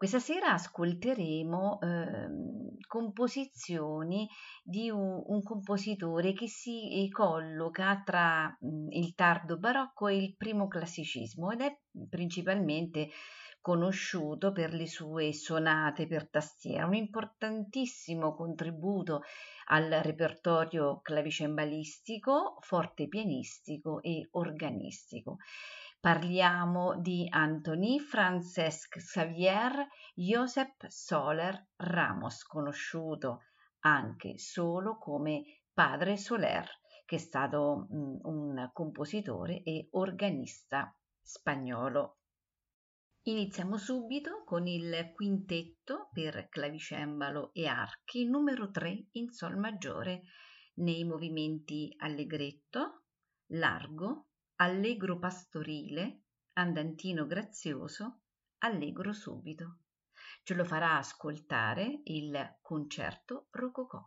Questa sera ascolteremo eh, composizioni di un, un, compositore che si colloca tra mh, il tardo barocco e il primo classicismo ed è principalmente conosciuto per le sue sonate per tastiera, un importantissimo contributo al repertorio clavicembalistico, forte pianistico e organistico. Parliamo di Anthony Francesc Xavier Josep Soler Ramos, conosciuto anche solo come Padre Soler, che è stato mm, un compositore e organista spagnolo. Iniziamo subito con il quintetto per clavicembalo e archi numero 3 in Sol maggiore nei movimenti allegretto, largo, allegro pastorile, andantino grazioso, allegro subito. Ce lo farà ascoltare il concerto rococò.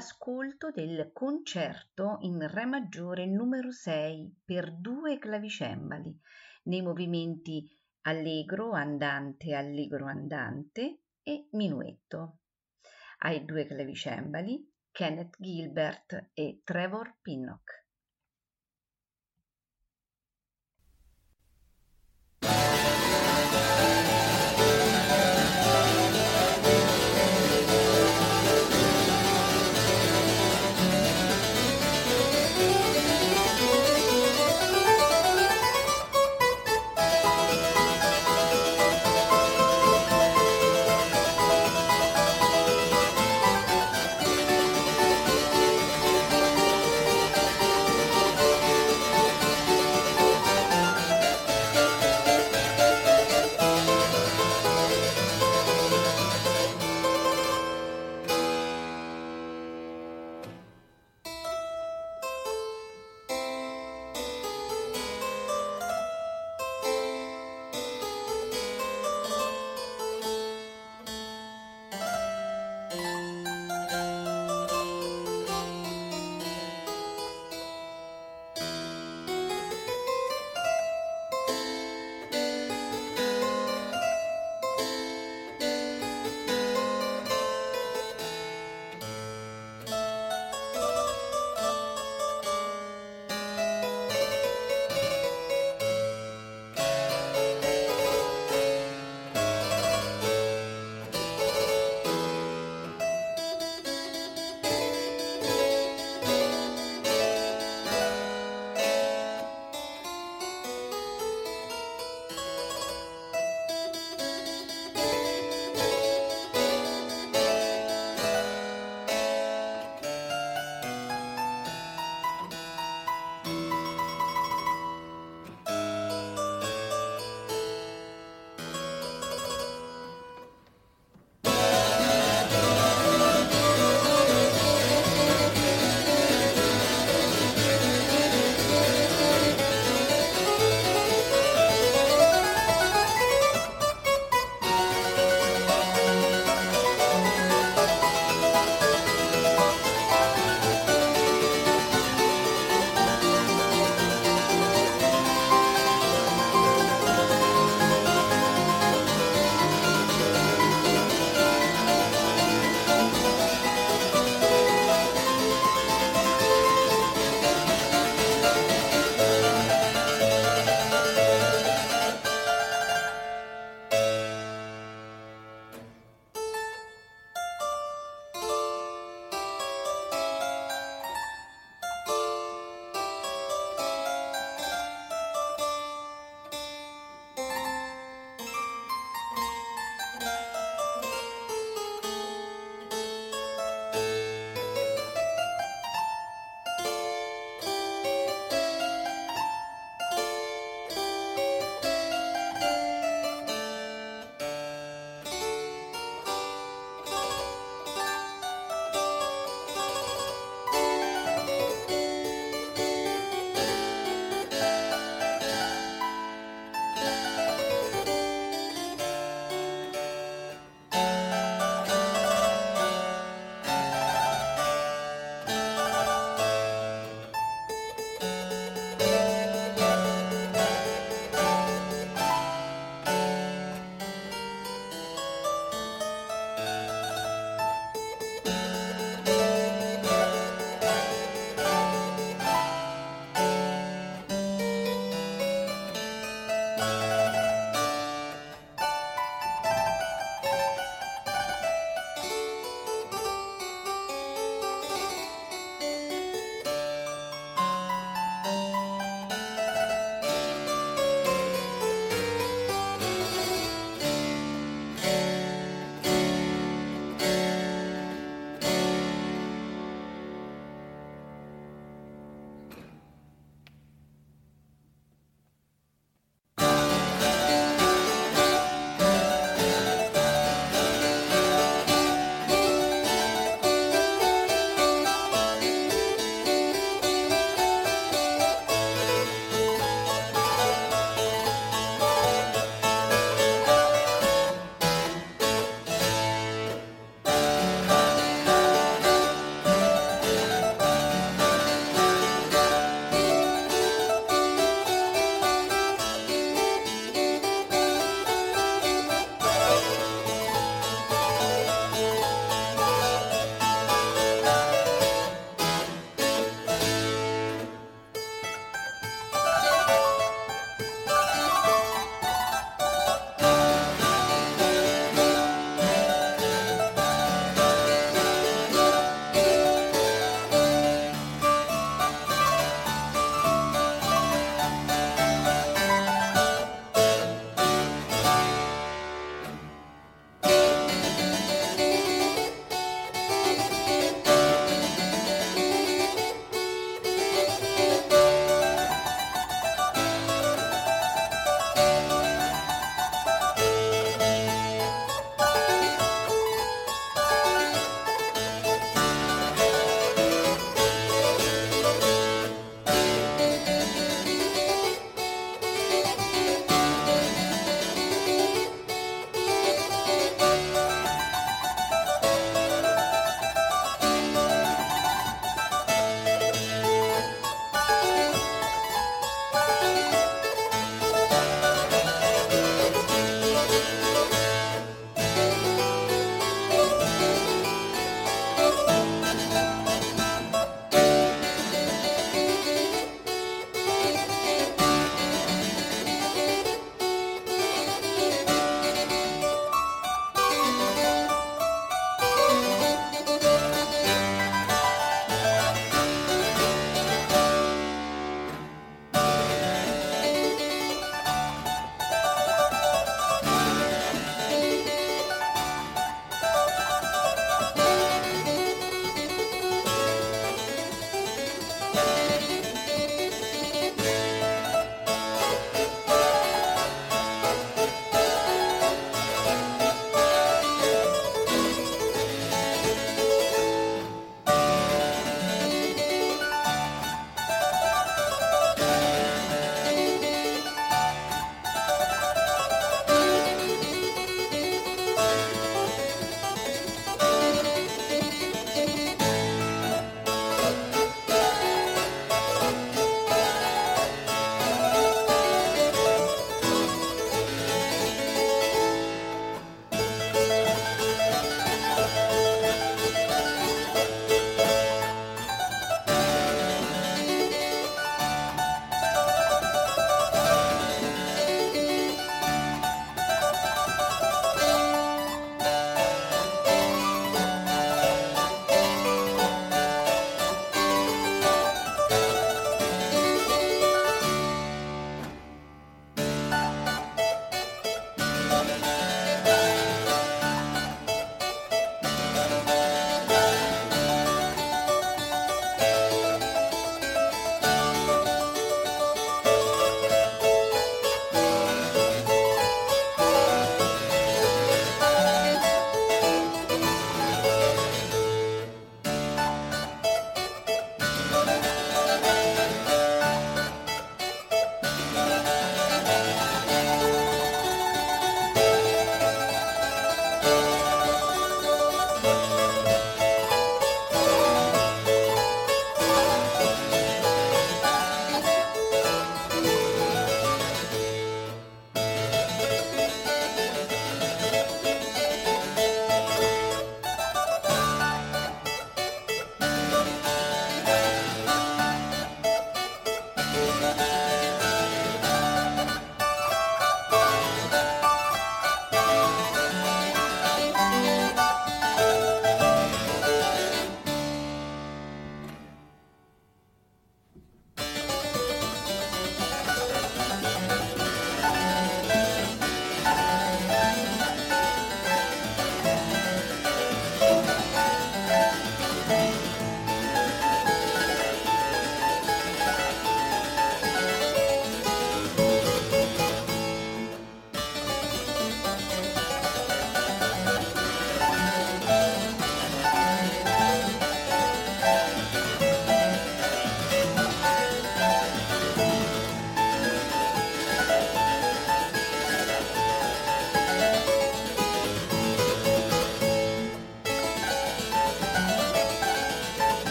All'ascolto del concerto in Re maggiore numero 6 per due clavicembali, nei movimenti allegro, andante, allegro, andante e minuetto. Ai due clavicembali Kenneth Gilbert e Trevor Pinnock.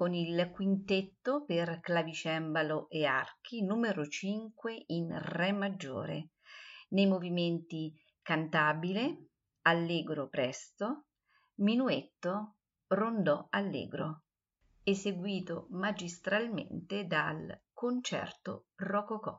Con il quintetto per clavicembalo e archi numero 5 in Re maggiore, nei movimenti cantabile, allegro presto, minuetto, rondò allegro, eseguito magistralmente dal Concerto Rococò.